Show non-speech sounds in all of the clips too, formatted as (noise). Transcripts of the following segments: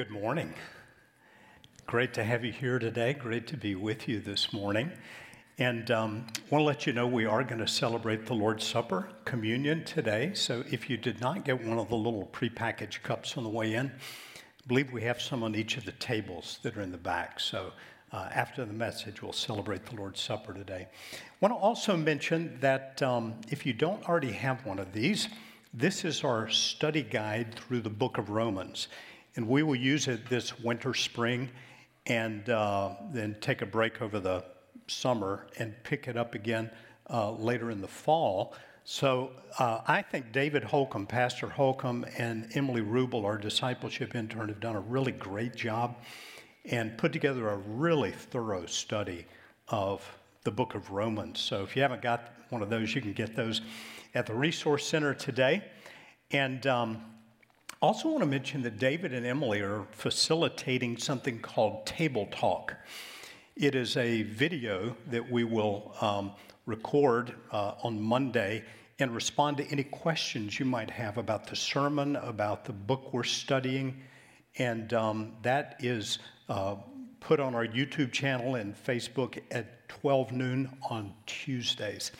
Good morning. Great to have you here today. Great to be with you this morning. And um, want to let you know we are going to celebrate the Lord's Supper, communion today. So if you did not get one of the little prepackaged cups on the way in, I believe we have some on each of the tables that are in the back. So uh, after the message, we'll celebrate the Lord's Supper today. I want to also mention that um, if you don't already have one of these, this is our study guide through the book of Romans. And we will use it this winter, spring, and uh, then take a break over the summer and pick it up again uh, later in the fall. So uh, I think David Holcomb, Pastor Holcomb, and Emily Rubel, our discipleship intern, have done a really great job and put together a really thorough study of the book of Romans. So if you haven't got one of those, you can get those at the Resource Center today. And um, also want to mention that David and Emily are facilitating something called Table Talk. It is a video that we will um, record uh, on Monday and respond to any questions you might have about the sermon, about the book we're studying. And um, that is uh, put on our YouTube channel and Facebook at 12 noon on Tuesdays,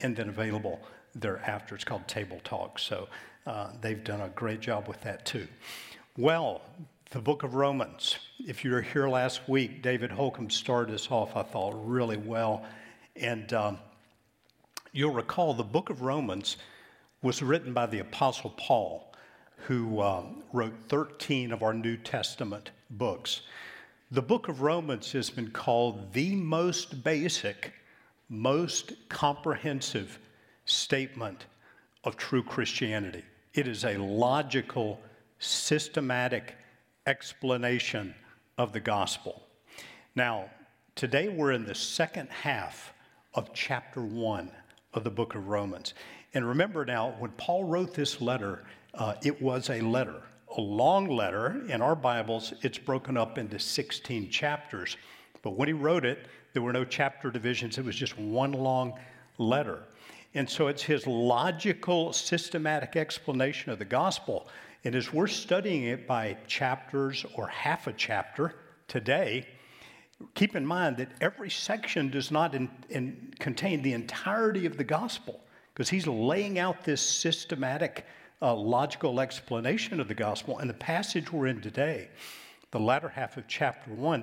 and then available thereafter. It's called Table Talk. So uh, they've done a great job with that too. Well, the book of Romans. If you were here last week, David Holcomb started us off, I thought, really well. And um, you'll recall the book of Romans was written by the Apostle Paul, who um, wrote 13 of our New Testament books. The book of Romans has been called the most basic, most comprehensive statement of true Christianity. It is a logical, systematic explanation of the gospel. Now, today we're in the second half of chapter one of the book of Romans. And remember now, when Paul wrote this letter, uh, it was a letter, a long letter. In our Bibles, it's broken up into 16 chapters. But when he wrote it, there were no chapter divisions, it was just one long letter. And so it's his logical, systematic explanation of the gospel. And as we're studying it by chapters or half a chapter today, keep in mind that every section does not in, in, contain the entirety of the gospel because he's laying out this systematic, uh, logical explanation of the gospel. And the passage we're in today, the latter half of chapter one,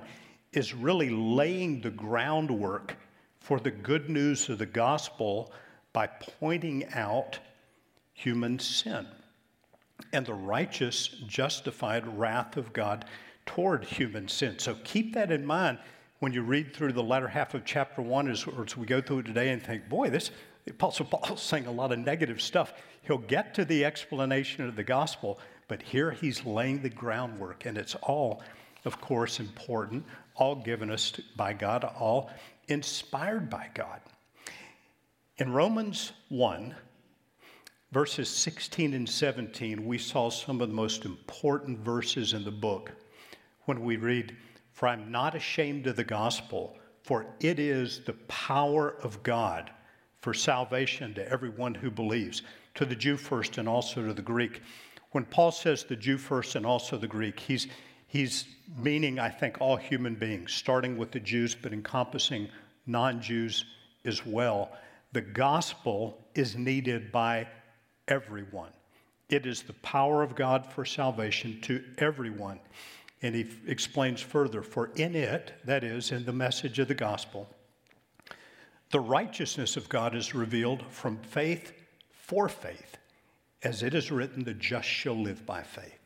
is really laying the groundwork for the good news of the gospel by pointing out human sin and the righteous, justified wrath of God toward human sin. So keep that in mind when you read through the latter half of chapter one as, as we go through it today and think, boy, this Apostle Paul's saying a lot of negative stuff. He'll get to the explanation of the gospel, but here he's laying the groundwork, and it's all, of course, important, all given us by God, all inspired by God. In Romans 1, verses 16 and 17, we saw some of the most important verses in the book when we read, For I'm not ashamed of the gospel, for it is the power of God for salvation to everyone who believes, to the Jew first and also to the Greek. When Paul says the Jew first and also the Greek, he's, he's meaning, I think, all human beings, starting with the Jews, but encompassing non Jews as well the gospel is needed by everyone. It is the power of God for salvation to everyone. And he f- explains further for in it, that is, in the message of the gospel, the righteousness of God is revealed from faith for faith. As it is written, the just shall live by faith.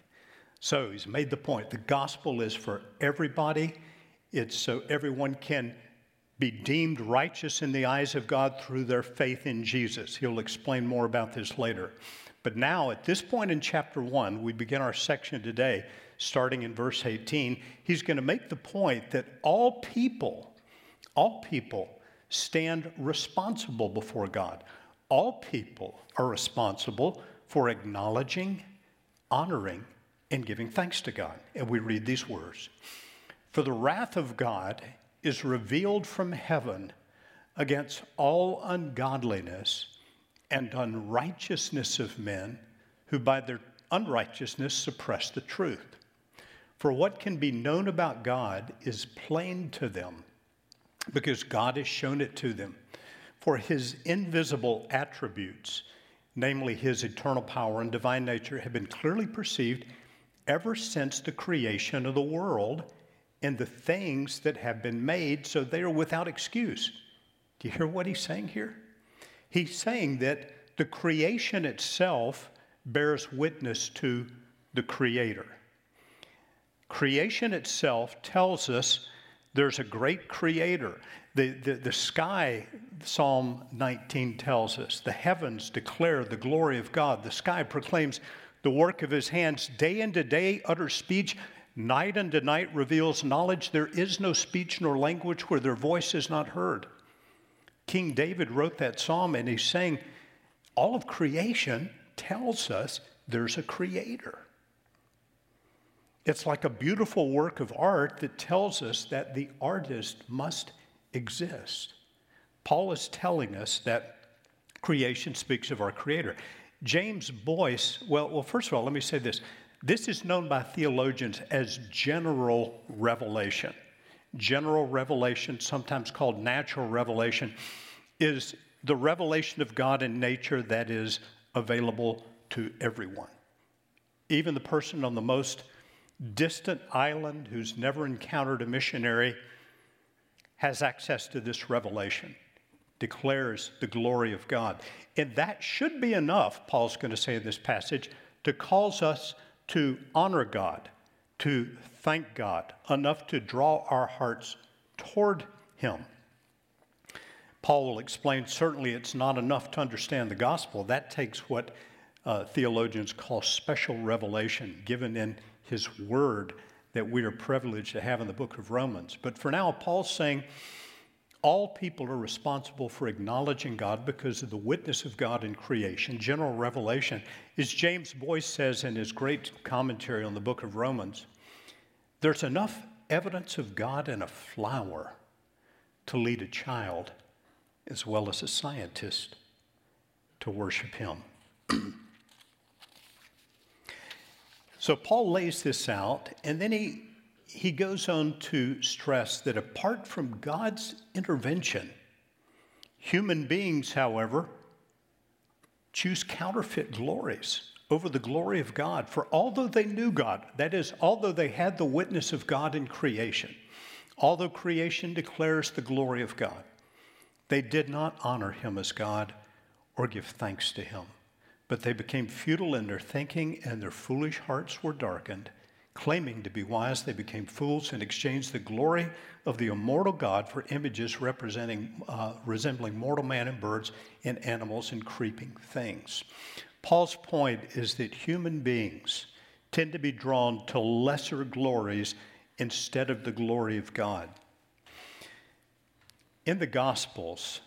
So he's made the point the gospel is for everybody, it's so everyone can be deemed righteous in the eyes of God through their faith in Jesus. He'll explain more about this later. But now, at this point in chapter 1, we begin our section today, starting in verse 18. He's going to make the point that all people, all people stand responsible before God. All people are responsible for acknowledging, honoring, and giving thanks to God. And we read these words For the wrath of God is revealed from heaven against all ungodliness and unrighteousness of men who by their unrighteousness suppress the truth. For what can be known about God is plain to them, because God has shown it to them. For his invisible attributes, namely his eternal power and divine nature, have been clearly perceived ever since the creation of the world and the things that have been made, so they are without excuse. Do you hear what he's saying here? He's saying that the creation itself bears witness to the Creator. Creation itself tells us there's a great Creator. The, the, the sky, Psalm 19 tells us, the heavens declare the glory of God. The sky proclaims the work of his hands. Day unto day utter speech. Night unto night reveals knowledge. There is no speech nor language where their voice is not heard. King David wrote that psalm and he's saying, all of creation tells us there's a creator. It's like a beautiful work of art that tells us that the artist must exist. Paul is telling us that creation speaks of our creator. James Boice, well, well, first of all, let me say this. This is known by theologians as general revelation. General revelation, sometimes called natural revelation, is the revelation of God in nature that is available to everyone. Even the person on the most distant island who's never encountered a missionary has access to this revelation, declares the glory of God. And that should be enough, Paul's going to say in this passage, to cause us to honor God, to thank God, enough to draw our hearts toward Him. Paul will explain certainly it's not enough to understand the gospel. That takes what uh, theologians call special revelation given in his word that we are privileged to have in the book of Romans. But for now, Paul's saying all people are responsible for acknowledging God because of the witness of God in creation, general revelation. As James Boice says in his great commentary on the book of Romans, there's enough evidence of God in a flower to lead a child as well as a scientist to worship him. (clears throat) So Paul lays this out, and then he, he goes on to stress that apart from God's intervention, human beings, however, choose counterfeit glories over the glory of God. For although they knew God, that is, although they had the witness of God in creation, although creation declares the glory of God, they did not honor him as God or give thanks to him. But they became futile in their thinking, and their foolish hearts were darkened. Claiming to be wise, they became fools and exchanged the glory of the immortal God for images representing, uh, resembling mortal man and birds and animals and creeping things. Paul's point is that human beings tend to be drawn to lesser glories instead of the glory of God. In the Gospels,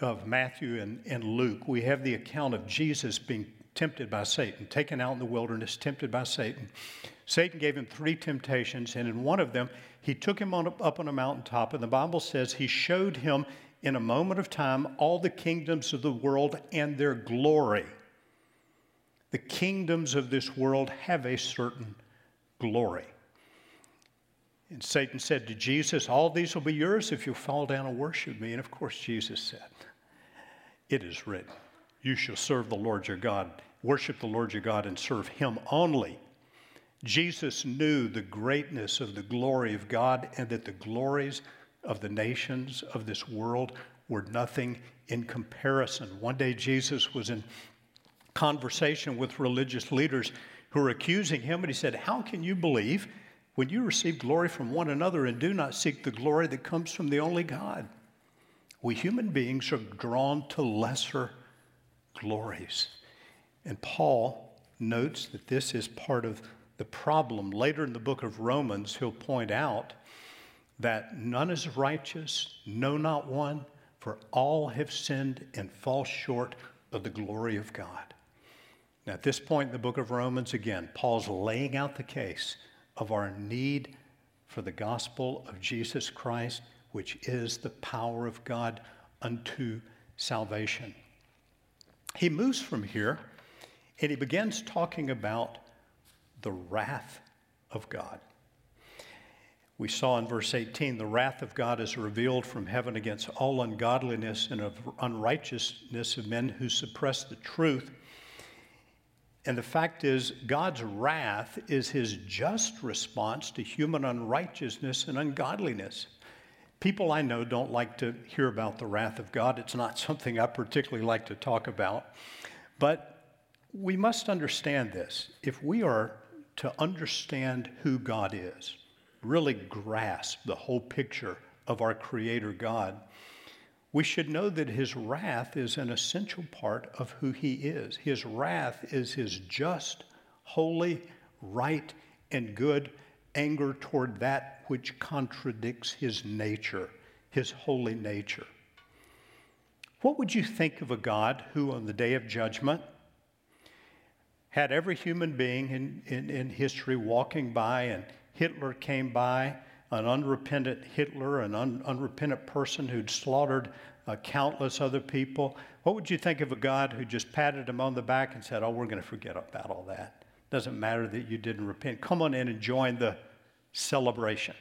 of Matthew and, and Luke, we have the account of Jesus being tempted by Satan, taken out in the wilderness, tempted by Satan. Satan gave him three temptations, and in one of them, he took him on, up on a mountaintop, and the Bible says he showed him in a moment of time all the kingdoms of the world and their glory. The kingdoms of this world have a certain glory. And Satan said to Jesus, All these will be yours if you fall down and worship me. And of course, Jesus said, It is written, You shall serve the Lord your God, worship the Lord your God, and serve him only. Jesus knew the greatness of the glory of God and that the glories of the nations of this world were nothing in comparison. One day, Jesus was in conversation with religious leaders who were accusing him, and he said, How can you believe? when you receive glory from one another and do not seek the glory that comes from the only God. We human beings are drawn to lesser glories. And Paul notes that this is part of the problem. Later in the book of Romans, he'll point out that none is righteous, no, not one, for all have sinned and fall short of the glory of God. Now, at this point in the book of Romans, again, Paul's laying out the case of our need for the gospel of Jesus Christ, which is the power of God unto salvation. He moves from here and he begins talking about the wrath of God. We saw in verse 18 the wrath of God is revealed from heaven against all ungodliness and of unrighteousness of men who suppress the truth. And the fact is, God's wrath is his just response to human unrighteousness and ungodliness. People I know don't like to hear about the wrath of God. It's not something I particularly like to talk about. But we must understand this. If we are to understand who God is, really grasp the whole picture of our Creator God, we should know that His wrath is an essential part of who He is. His wrath is His just, holy, right, and good anger toward that which contradicts His nature, His holy nature. What would you think of a God who, on the day of judgment, had every human being in, in, in history walking by, and Hitler came by, an unrepentant Hitler, an un, unrepentant person who'd slaughtered uh, countless other people. What would you think of a God who just patted him on the back and said, Oh, we're going to forget about all that? Doesn't matter that you didn't repent. Come on in and join the celebration.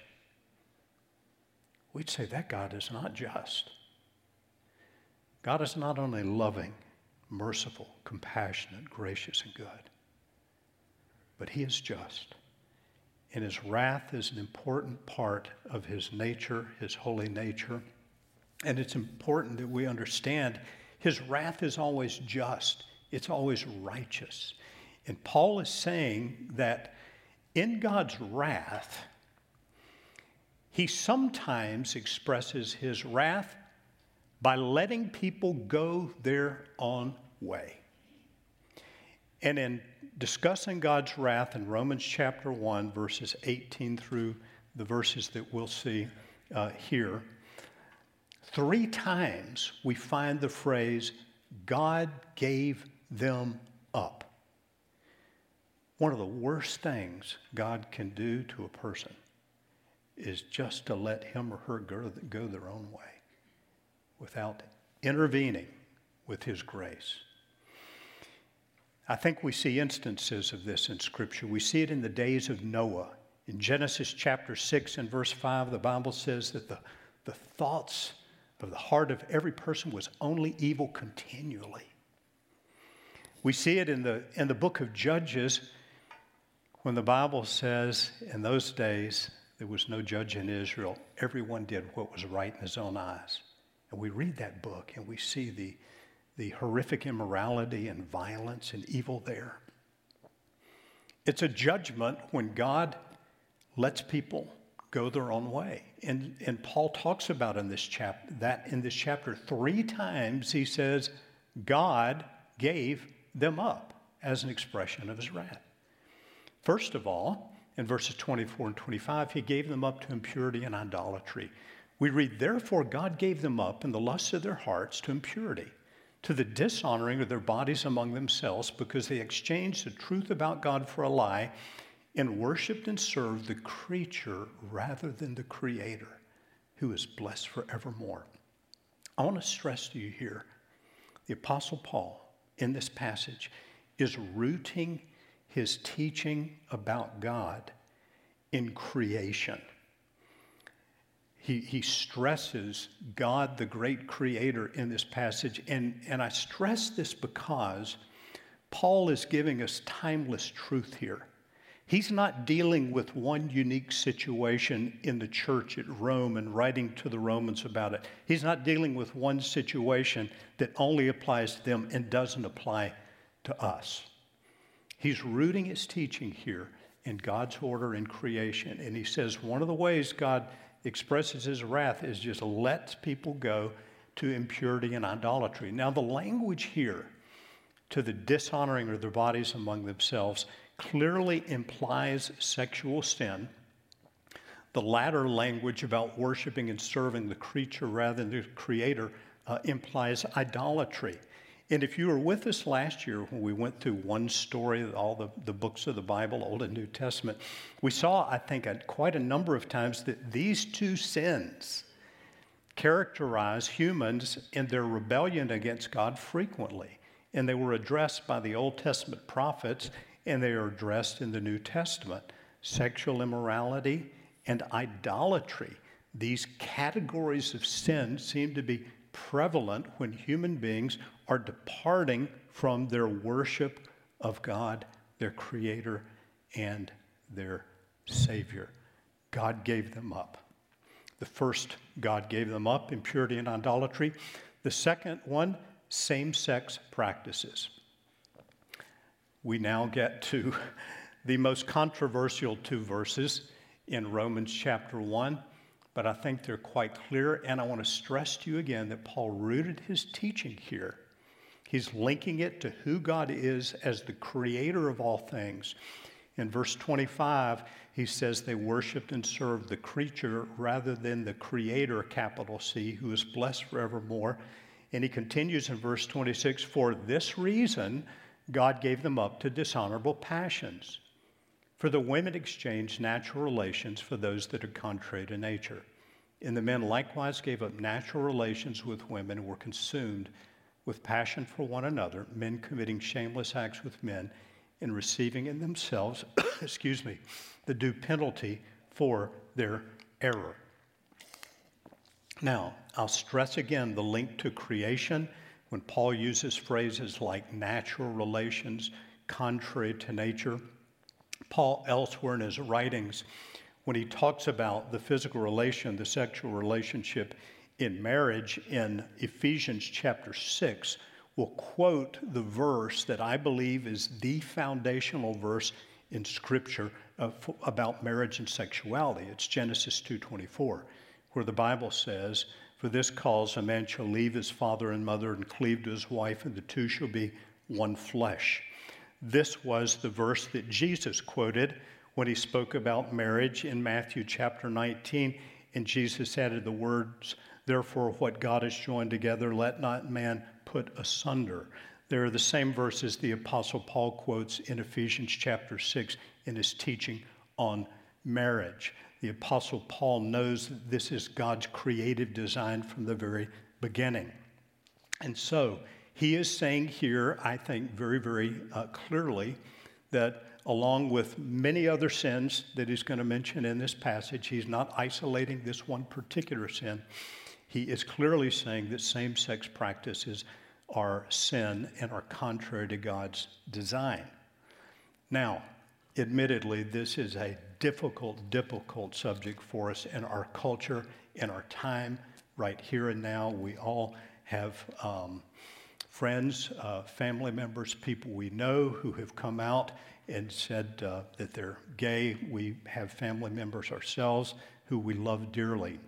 We'd say that God is not just. God is not only loving, merciful, compassionate, gracious, and good. But he is just. And his wrath is an important part of his nature, his holy nature. And it's important that we understand his wrath is always just, it's always righteous. And Paul is saying that in God's wrath, he sometimes expresses his wrath by letting people go their own way. And in discussing God's wrath in Romans chapter 1, verses 18 through the verses that we'll see uh, here, three times we find the phrase, God gave them up. One of the worst things God can do to a person is just to let him or her go, go their own way without intervening with His grace. I think we see instances of this in Scripture. We see it in the days of Noah. In Genesis chapter 6 and verse 5, the Bible says that the, the thoughts of the heart of every person was only evil continually. We see it in the, in the book of Judges when the Bible says, in those days, there was no judge in Israel. Everyone did what was right in his own eyes. And we read that book and we see the, the horrific immorality and violence and evil there. It's a judgment when God lets people go their own way. And, and Paul talks about in this chap, that in this chapter three times he says, God gave them up as an expression of his wrath. First of all, in verses 24 and 25, he gave them up to impurity and idolatry. We read, Therefore, God gave them up in the lusts of their hearts to impurity, to the dishonoring of their bodies among themselves, because they exchanged the truth about God for a lie and worshiped and served the creature rather than the Creator, who is blessed forevermore. I want to stress to you here the Apostle Paul in this passage is rooting his teaching about God in creation he, he stresses God, the great creator, in this passage. And, and I stress this because Paul is giving us timeless truth here. He's not dealing with one unique situation in the church at Rome and writing to the Romans about it. He's not dealing with one situation that only applies to them and doesn't apply to us. He's rooting his teaching here in God's order in creation. And he says one of the ways God expresses his wrath is just lets people go to impurity and idolatry. Now, the language here to the dishonoring of their bodies among themselves clearly implies sexual sin. The latter language about worshiping and serving the creature rather than the creator uh, implies idolatry. And if you were with us last year when we went through one story, all the, the books of the Bible, Old and New Testament, we saw, I think, quite a number of times that these two sins characterize humans in their rebellion against God frequently. And they were addressed by the Old Testament prophets, and they are addressed in the New Testament. sexual immorality, and idolatry. These categories of sin seem to be prevalent when human beings are departing from their worship of God, their Creator, and their Savior. God gave them up. The first, God gave them up, impurity and idolatry. The second one, same sex practices. We now get to the most controversial two verses in Romans chapter 1, but I think they're quite clear. And I want to stress to you again that Paul rooted his teaching here. He's linking it to who God is as the creator of all things. In verse 25, he says they worshiped and served the creature rather than the creator, capital C, who is blessed forevermore. And he continues in verse 26 For this reason, God gave them up to dishonorable passions. For the women exchanged natural relations for those that are contrary to nature. And the men likewise gave up natural relations with women and were consumed with passion for one another, men committing shameless acts with men and receiving in themselves, (coughs) excuse me, the due penalty for their error. Now, I'll stress again the link to creation when Paul uses phrases like natural relations, contrary to nature. Paul, elsewhere in his writings, when he talks about the physical relation, the sexual relationship in marriage in Ephesians chapter 6, will quote the verse that I believe is the foundational verse in Scripture uh, about marriage and sexuality. It's Genesis 2:24, where the Bible says, "For this cause a man shall leave his father and mother and cleave to his wife, and the two shall be one flesh." This was the verse that Jesus quoted when he spoke about marriage in Matthew chapter 19. And Jesus added the words, Therefore, what God has joined together, let not man put asunder. There are the same verses the Apostle Paul quotes in Ephesians chapter 6 in his teaching on marriage. The Apostle Paul knows that this is God's creative design from the very beginning. And so, he is saying here, I think, very, very uh, clearly that along with many other sins that he's going to mention in this passage, he's not isolating this one particular sin. He is clearly saying that same sex practices are sin and are contrary to God's design. Now, admittedly, this is a difficult, difficult subject for us in our culture, in our time, right here and now. We all have um, friends, uh, family members, people we know who have come out and said uh, that they're gay. We have family members ourselves who we love dearly.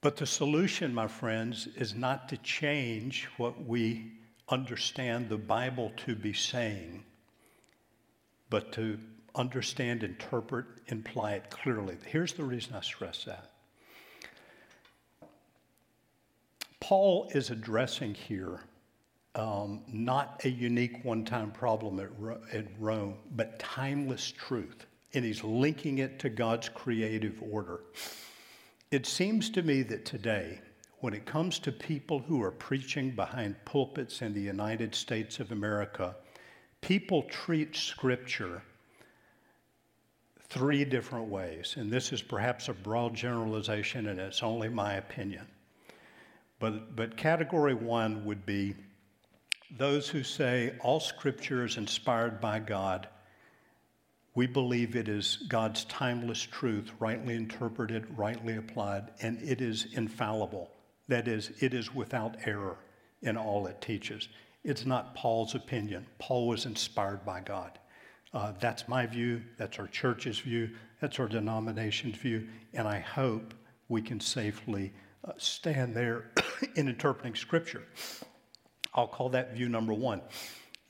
But the solution, my friends, is not to change what we understand the Bible to be saying, but to understand, interpret, imply it clearly. Here's the reason I stress that. Paul is addressing here um, not a unique one time problem at, at Rome, but timeless truth. And he's linking it to God's creative order. It seems to me that today, when it comes to people who are preaching behind pulpits in the United States of America, people treat Scripture three different ways. And this is perhaps a broad generalization, and it's only my opinion. But, but category one would be those who say all scripture is inspired by God. We believe it is God's timeless truth, rightly interpreted, rightly applied, and it is infallible. That is, it is without error in all it teaches. It's not Paul's opinion. Paul was inspired by God. Uh, that's my view. That's our church's view. That's our denomination's view. And I hope we can safely uh, stand there (coughs) in interpreting Scripture. I'll call that view number one.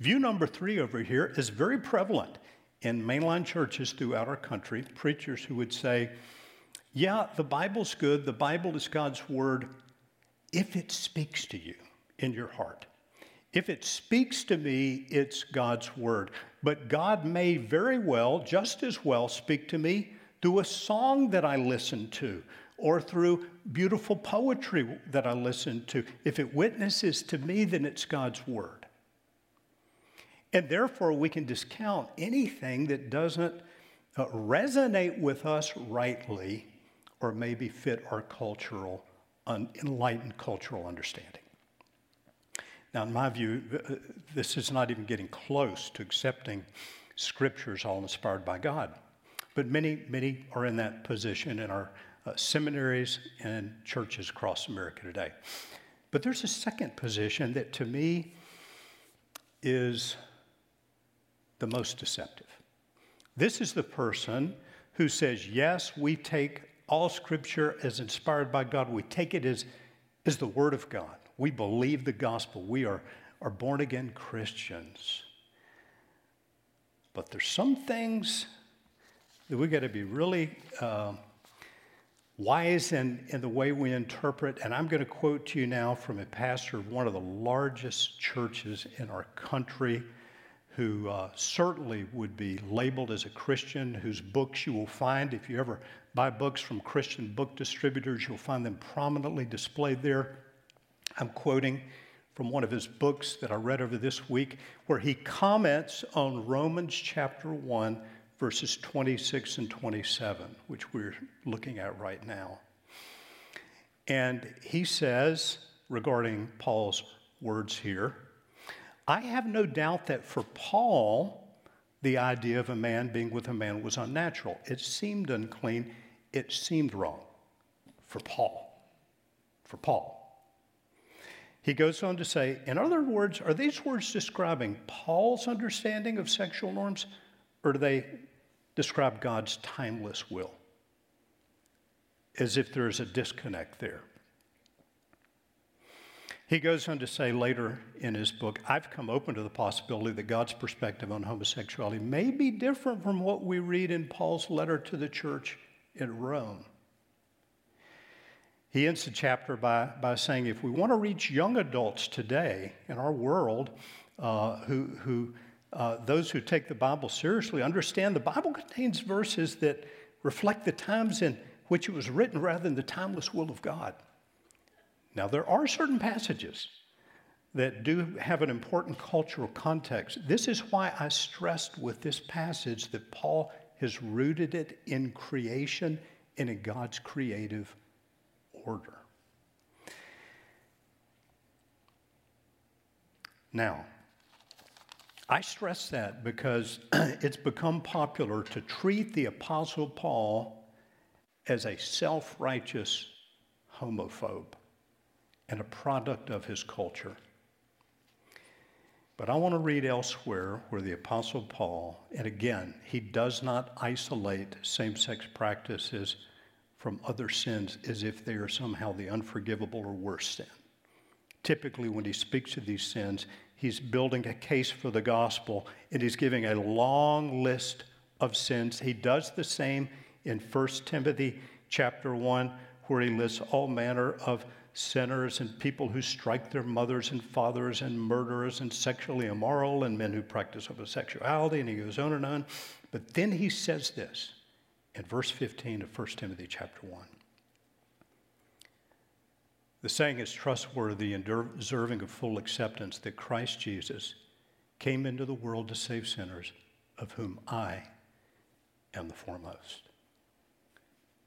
View number three over here is very prevalent in mainline churches throughout our country. Preachers who would say, Yeah, the Bible's good, the Bible is God's word if it speaks to you in your heart. If it speaks to me, it's God's word. But God may very well, just as well, speak to me through a song that I listen to or through beautiful poetry that I listen to. If it witnesses to me, then it's God's word. And therefore, we can discount anything that doesn't uh, resonate with us rightly or maybe fit our cultural, enlightened cultural understanding. Now, in my view, uh, this is not even getting close to accepting scriptures all inspired by God. But many, many are in that position in our uh, seminaries and churches across America today. But there's a second position that to me is the most deceptive. This is the person who says, Yes, we take all scripture as inspired by God, we take it as, as the Word of God. We believe the gospel. We are, are born again Christians. But there's some things that we got to be really uh, wise in, in the way we interpret. And I'm going to quote to you now from a pastor of one of the largest churches in our country who uh, certainly would be labeled as a Christian, whose books you will find, if you ever buy books from Christian book distributors, you'll find them prominently displayed there. I'm quoting from one of his books that I read over this week, where he comments on Romans chapter 1, verses 26 and 27, which we're looking at right now. And he says, regarding Paul's words here, I have no doubt that for Paul, the idea of a man being with a man was unnatural. It seemed unclean. It seemed wrong for Paul. For Paul. He goes on to say, in other words, are these words describing Paul's understanding of sexual norms, or do they describe God's timeless will? As if there is a disconnect there. He goes on to say later in his book, I've come open to the possibility that God's perspective on homosexuality may be different from what we read in Paul's letter to the church in Rome. He ends the chapter by, by saying if we want to reach young adults today in our world, uh, who, who uh, those who take the Bible seriously understand the Bible contains verses that reflect the times in which it was written rather than the timeless will of God. Now, there are certain passages that do have an important cultural context. This is why I stressed with this passage that Paul has rooted it in creation and in God's creative order. Now, I stress that because (clears throat) it's become popular to treat the Apostle Paul as a self righteous homophobe and a product of his culture. But I want to read elsewhere where the Apostle Paul, and again, he does not isolate same sex practices from other sins as if they are somehow the unforgivable or worse sin. Typically, when he speaks of these sins, he's building a case for the gospel and he's giving a long list of sins. He does the same in 1 Timothy chapter 1, where he lists all manner of sinners and people who strike their mothers and fathers and murderers and sexually immoral and men who practice homosexuality. And he goes on and on. But then he says this in verse 15 of 1 Timothy chapter 1. The saying is trustworthy and deserving of full acceptance that Christ Jesus came into the world to save sinners, of whom I am the foremost.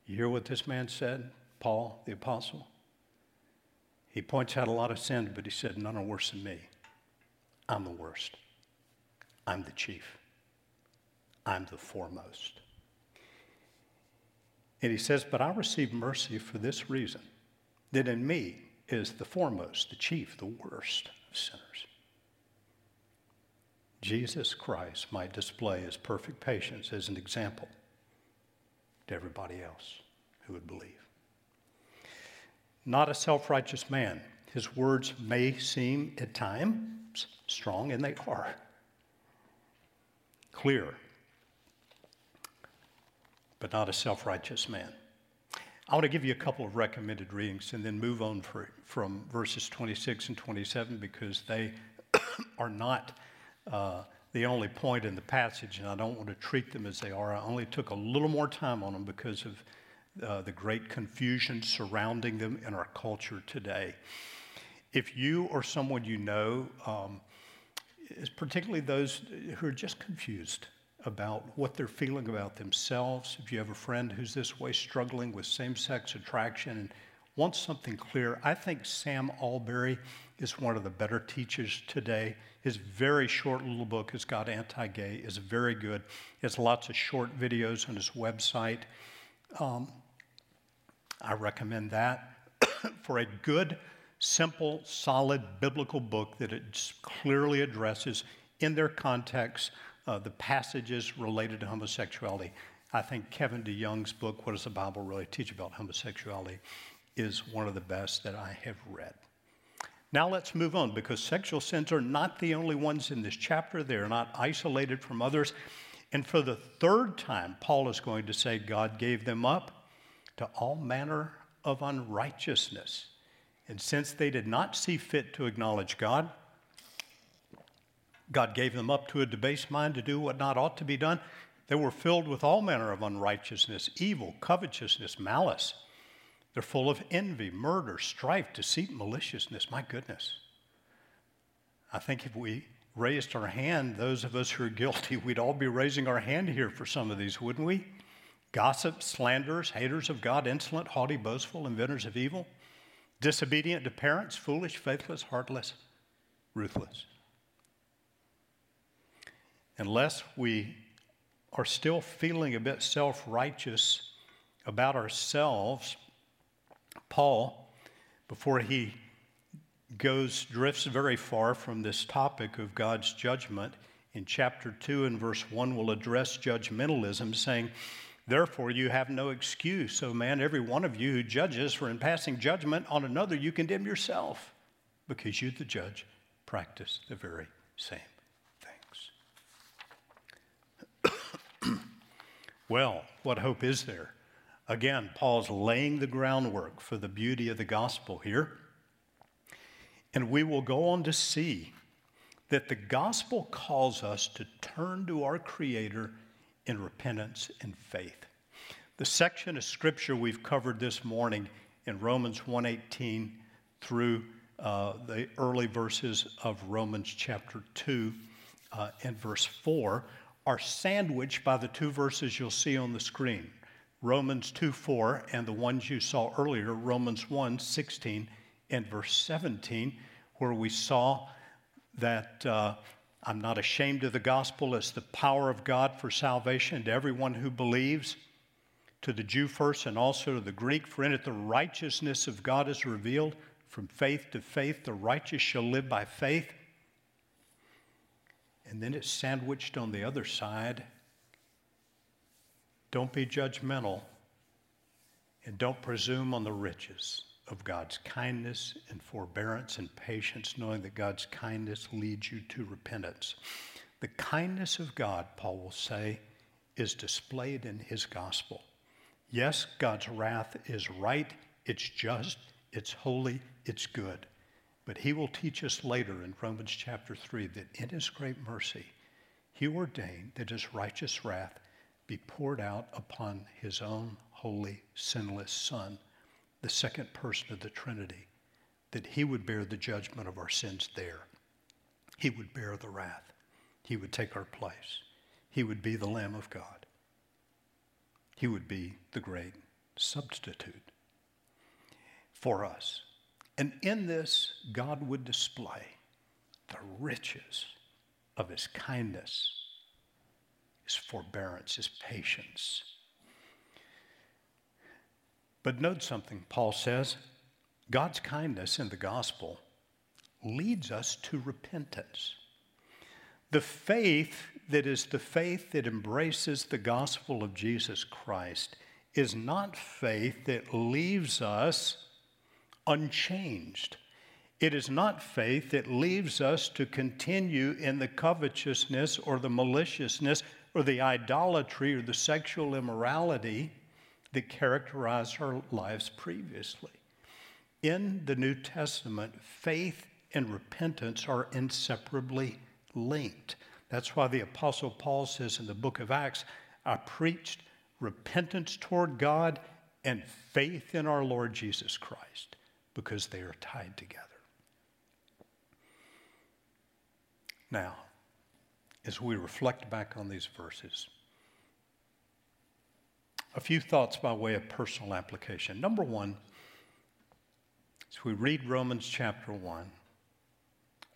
You hear what this man said, Paul the apostle? He points out a lot of sins, but he said, None are worse than me. I'm the worst. I'm the chief. I'm the foremost. And he says, But I receive mercy for this reason that in me is the foremost, the chief, the worst of sinners. Jesus Christ might display his perfect patience as an example to everybody else who would believe. Not a self righteous man. His words may seem at times strong, and they are. Clear, but not a self righteous man. I want to give you a couple of recommended readings and then move on for, from verses 26 and 27 because they (coughs) are not uh, the only point in the passage, and I don't want to treat them as they are. I only took a little more time on them because of uh, the great confusion surrounding them in our culture today. If you or someone you know um, particularly those who are just confused about what they're feeling about themselves. If you have a friend who's this way, struggling with same sex attraction and wants something clear, I think Sam Allberry is one of the better teachers today. His very short little book, Is God Anti Gay, is very good. He has lots of short videos on his website. Um, I recommend that (coughs) for a good, simple, solid biblical book that it clearly addresses in their context uh, the passages related to homosexuality. I think Kevin DeYoung's book, What Does the Bible Really Teach About Homosexuality, is one of the best that I have read. Now let's move on because sexual sins are not the only ones in this chapter. They are not isolated from others. And for the third time, Paul is going to say God gave them up to all manner of unrighteousness. And since they did not see fit to acknowledge God, God gave them up to a debased mind to do what not ought to be done. They were filled with all manner of unrighteousness, evil, covetousness, malice. They're full of envy, murder, strife, deceit, maliciousness. My goodness. I think if we raised our hand, those of us who are guilty, (laughs) we'd all be raising our hand here for some of these, wouldn't we? Gossips, slanderers, haters of God, insolent, haughty, boastful, inventors of evil, disobedient to parents, foolish, faithless, heartless, ruthless. Unless we are still feeling a bit self righteous about ourselves, Paul, before he goes, drifts very far from this topic of God's judgment, in chapter 2 and verse 1 will address judgmentalism, saying, Therefore, you have no excuse, O man, every one of you who judges, for in passing judgment on another, you condemn yourself, because you, the judge, practice the very same. Things. (coughs) well, what hope is there? Again, Paul's laying the groundwork for the beauty of the gospel here. And we will go on to see that the gospel calls us to turn to our Creator in repentance and faith. The section of scripture we've covered this morning in Romans 1:18 through uh, the early verses of Romans chapter 2 uh, and verse 4 are sandwiched by the two verses you'll see on the screen Romans 2 4, and the ones you saw earlier, Romans 1 16 and verse 17, where we saw that uh, I'm not ashamed of the gospel as the power of God for salvation to everyone who believes, to the Jew first and also to the Greek, for in it the righteousness of God is revealed. From faith to faith, the righteous shall live by faith. And then it's sandwiched on the other side. Don't be judgmental and don't presume on the riches of God's kindness and forbearance and patience, knowing that God's kindness leads you to repentance. The kindness of God, Paul will say, is displayed in his gospel. Yes, God's wrath is right, it's just, it's holy, it's good. But he will teach us later in Romans chapter 3 that in his great mercy, he ordained that his righteous wrath be poured out upon his own holy, sinless Son, the second person of the Trinity, that he would bear the judgment of our sins there. He would bear the wrath. He would take our place. He would be the Lamb of God. He would be the great substitute for us. And in this, God would display the riches of his kindness, his forbearance, his patience. But note something, Paul says God's kindness in the gospel leads us to repentance. The faith that is the faith that embraces the gospel of Jesus Christ is not faith that leaves us unchanged. It is not faith that leaves us to continue in the covetousness or the maliciousness or the idolatry or the sexual immorality that characterized our lives previously. In the New Testament, faith and repentance are inseparably linked. That's why the Apostle Paul says in the book of Acts, I preached repentance toward God and faith in our Lord Jesus Christ because they are tied together. now as we reflect back on these verses. A few thoughts by way of personal application. Number one, as we read Romans chapter 1,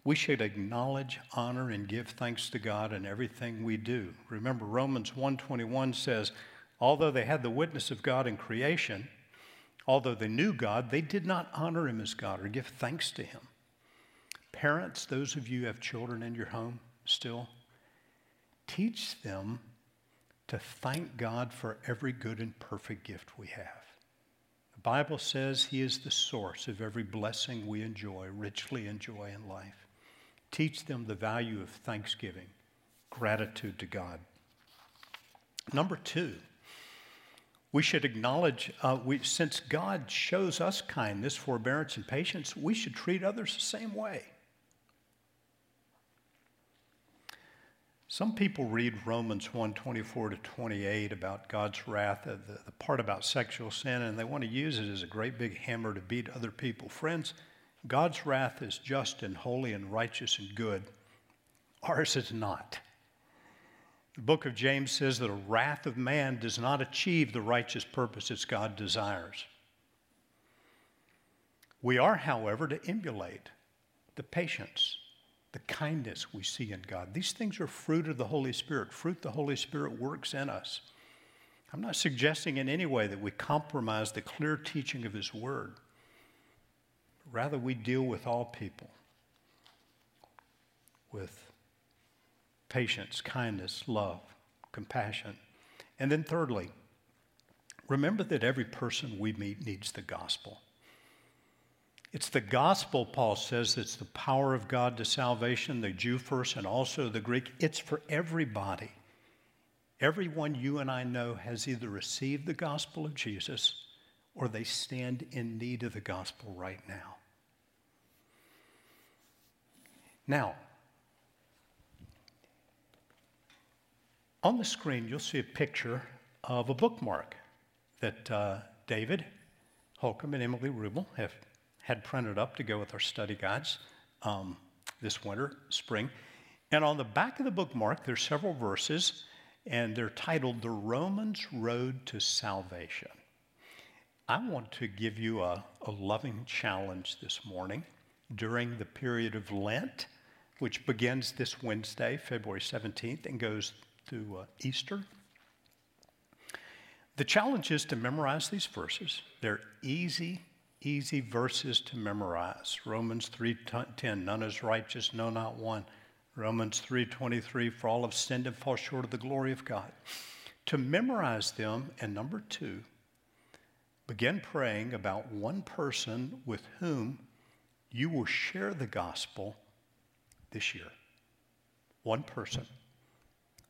we should acknowledge, honor, and give thanks to God in everything we do. Remember, Romans 1.21 says, although they had the witness of God in creation, although they knew God, they did not honor him as God or give thanks to him. Parents, those of you who have children in your home still, teach them to thank God for every good and perfect gift we have. The Bible says He is the source of every blessing we enjoy, richly enjoy in life. Teach them the value of thanksgiving, gratitude to God. Number two, we should acknowledge, uh, we, since God shows us kindness, forbearance, and patience, we should treat others the same way. Some people read Romans 1 24 to 28 about God's wrath, the, the part about sexual sin, and they want to use it as a great big hammer to beat other people. Friends, God's wrath is just and holy and righteous and good. Ours is not. The book of James says that a wrath of man does not achieve the righteous purposes God desires. We are, however, to emulate the patience the kindness we see in God. These things are fruit of the Holy Spirit, fruit the Holy Spirit works in us. I'm not suggesting in any way that we compromise the clear teaching of His Word. Rather, we deal with all people with patience, kindness, love, compassion. And then, thirdly, remember that every person we meet needs the gospel. It's the gospel, Paul says, that's the power of God to salvation, the Jew first and also the Greek. It's for everybody. Everyone you and I know has either received the gospel of Jesus or they stand in need of the gospel right now. Now, on the screen, you'll see a picture of a bookmark that uh, David Holcomb and Emily Rubel have had printed up to go with our study guides um, this winter, spring. And on the back of the bookmark, there's several verses, and they're titled The Romans Road to Salvation. I want to give you a, a loving challenge this morning during the period of Lent, which begins this Wednesday, February 17th, and goes through uh, Easter. The challenge is to memorize these verses. They're easy easy verses to memorize. Romans 3:10, none is righteous, no not one. Romans 3:23, for all have sinned and fall short of the glory of God. To memorize them, and number 2, begin praying about one person with whom you will share the gospel this year. One person.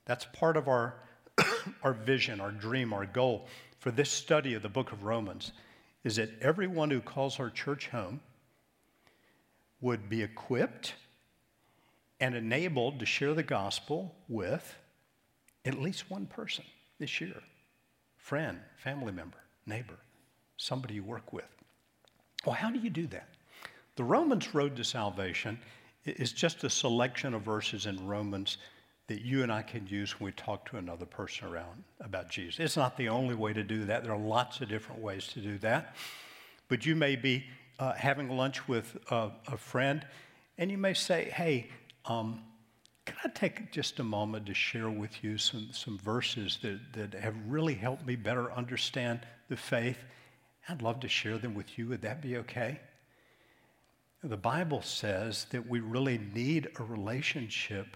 That's part of our, (coughs) our vision, our dream, our goal for this study of the book of Romans is that everyone who calls our church home would be equipped and enabled to share the gospel with at least one person this year friend, family member, neighbor, somebody you work with. Well, how do you do that? The Romans Road to Salvation is just a selection of verses in Romans that you and I can use when we talk to another person around about Jesus. It's not the only way to do that. There are lots of different ways to do that. But you may be uh, having lunch with a, a, friend, and you may say, Hey, um, can I take just a moment to share with you some, some verses that, that have really helped me better understand the faith? I'd love to share them with you. Would that be okay? The Bible says that we really need a relationship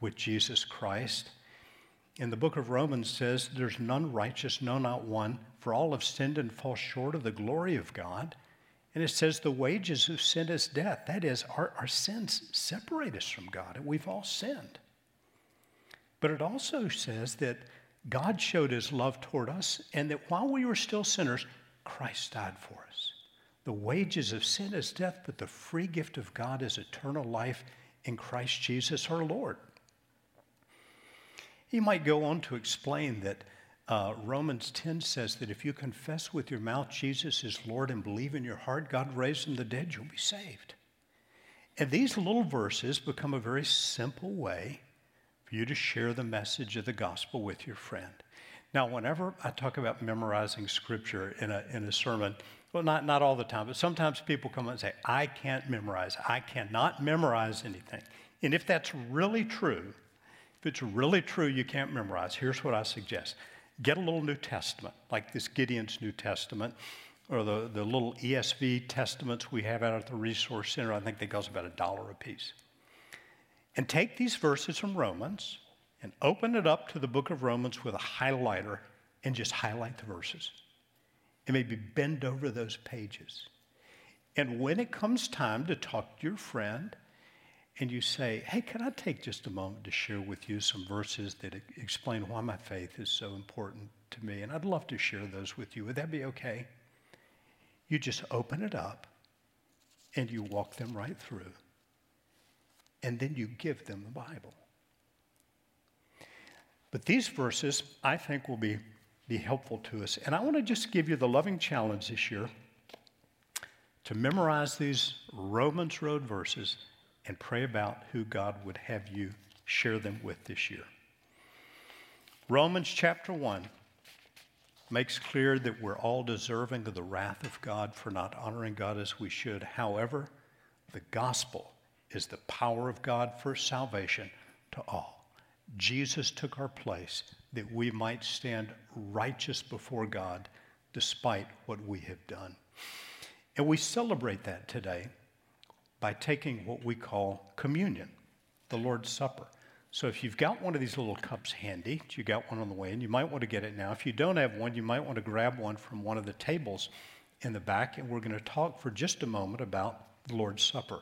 with Jesus Christ. And the book of Romans says, There's none righteous, no, not one, for all have sinned and fall short of the glory of God. And it says, The wages of sin is death. That is, our, our sins separate us from God, and we've all sinned. But it also says that God showed his love toward us, and that while we were still sinners, Christ died for us. The wages of sin is death, but the free gift of God is eternal life in Christ Jesus our Lord. He might go on to explain that uh, Romans 10 says that if you confess with your mouth Jesus is Lord and believe in your heart God raised from the dead, you'll be saved. And these little verses become a very simple way for you to share the message of the gospel with your friend. Now, whenever I talk about memorizing scripture in a, in a sermon, well, not, not all the time, but sometimes people come up and say, I can't memorize. I cannot memorize anything. And if that's really true, if it's really true you can't memorize, here's what I suggest get a little New Testament, like this Gideon's New Testament, or the, the little ESV testaments we have out at the Resource Center. I think they cost about a dollar a piece. And take these verses from Romans and open it up to the book of Romans with a highlighter and just highlight the verses. And maybe bend over those pages. And when it comes time to talk to your friend, and you say, Hey, can I take just a moment to share with you some verses that explain why my faith is so important to me? And I'd love to share those with you. Would that be okay? You just open it up and you walk them right through. And then you give them the Bible. But these verses, I think, will be, be helpful to us. And I want to just give you the loving challenge this year to memorize these Romans Road verses and pray about who God would have you share them with this year. Romans chapter 1 makes clear that we're all deserving of the wrath of God for not honoring God as we should. However, the gospel is the power of God for salvation to all. Jesus took our place that we might stand righteous before God despite what we have done. And we celebrate that today by taking what we call communion, the Lord's Supper. So if you've got one of these little cups handy, you got one on the way, and you might want to get it now. If you don't have one, you might want to grab one from one of the tables in the back, and we're going to talk for just a moment about the Lord's Supper.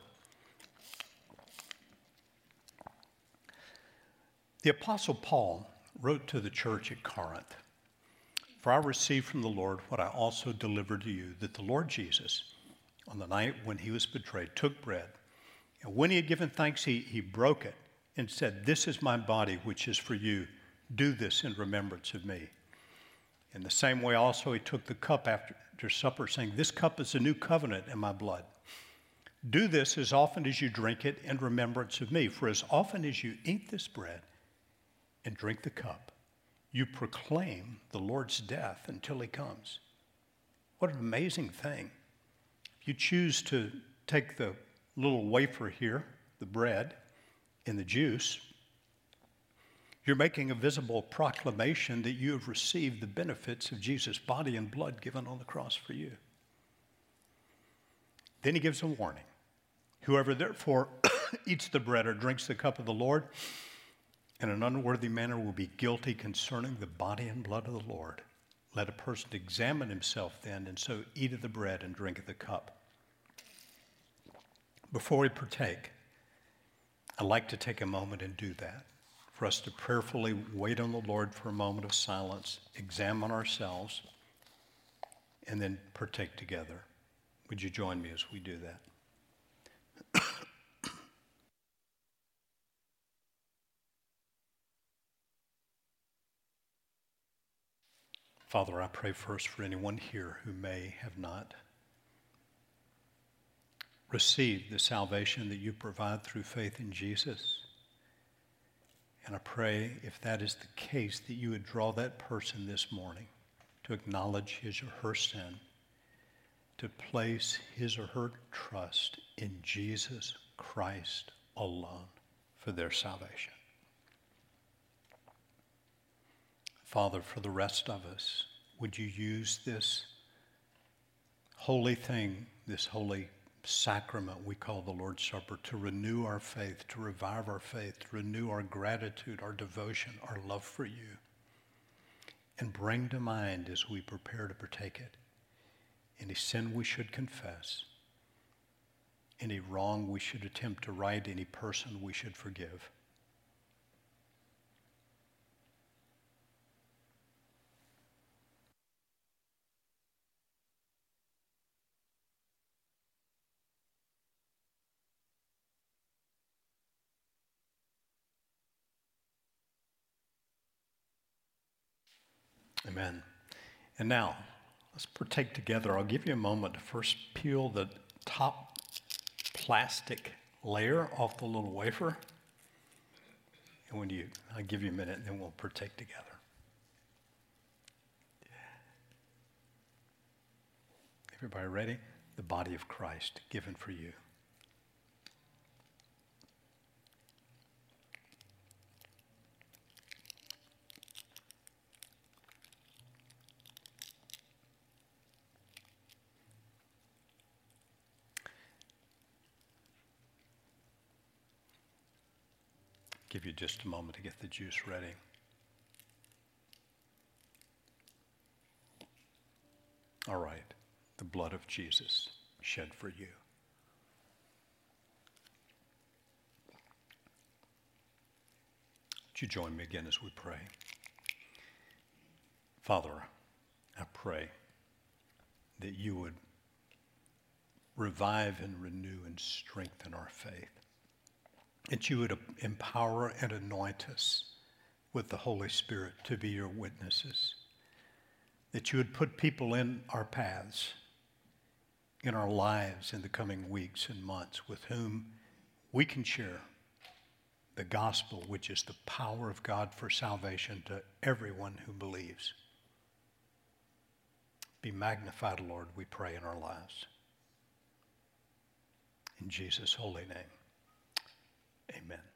The Apostle Paul wrote to the church at Corinth For I received from the Lord what I also delivered to you, that the Lord Jesus, on the night when he was betrayed, took bread. And when he had given thanks, he, he broke it and said, This is my body, which is for you. Do this in remembrance of me. In the same way, also, he took the cup after, after supper, saying, This cup is a new covenant in my blood. Do this as often as you drink it in remembrance of me. For as often as you eat this bread and drink the cup, you proclaim the Lord's death until he comes. What an amazing thing you choose to take the little wafer here, the bread, and the juice, you're making a visible proclamation that you have received the benefits of Jesus' body and blood given on the cross for you. Then he gives a warning Whoever therefore (coughs) eats the bread or drinks the cup of the Lord in an unworthy manner will be guilty concerning the body and blood of the Lord. Let a person examine himself then, and so eat of the bread and drink of the cup. Before we partake, I'd like to take a moment and do that for us to prayerfully wait on the Lord for a moment of silence, examine ourselves, and then partake together. Would you join me as we do that? (coughs) Father, I pray first for anyone here who may have not receive the salvation that you provide through faith in Jesus. And I pray, if that is the case, that you would draw that person this morning to acknowledge his or her sin, to place his or her trust in Jesus Christ alone for their salvation. Father, for the rest of us, would you use this holy thing, this holy sacrament we call the Lord's Supper to renew our faith, to revive our faith, to renew our gratitude, our devotion, our love for you, and bring to mind as we prepare to partake it any sin we should confess, any wrong we should attempt to right, any person we should forgive. Amen. And now, let's partake together. I'll give you a moment to first peel the top plastic layer off the little wafer. And when you, I'll give you a minute and then we'll partake together. Everybody ready? The body of Christ given for you. Give you just a moment to get the juice ready. All right, the blood of Jesus shed for you. Would you join me again as we pray? Father, I pray that you would revive and renew and strengthen our faith that you would empower and anoint us with the Holy Spirit to be your witnesses, that you would put people in our paths, in our lives in the coming weeks and months with whom we can share the gospel, which is the power of God for salvation to everyone who believes. Be magnified, Lord, we pray in our lives. In Jesus' holy name. Amen.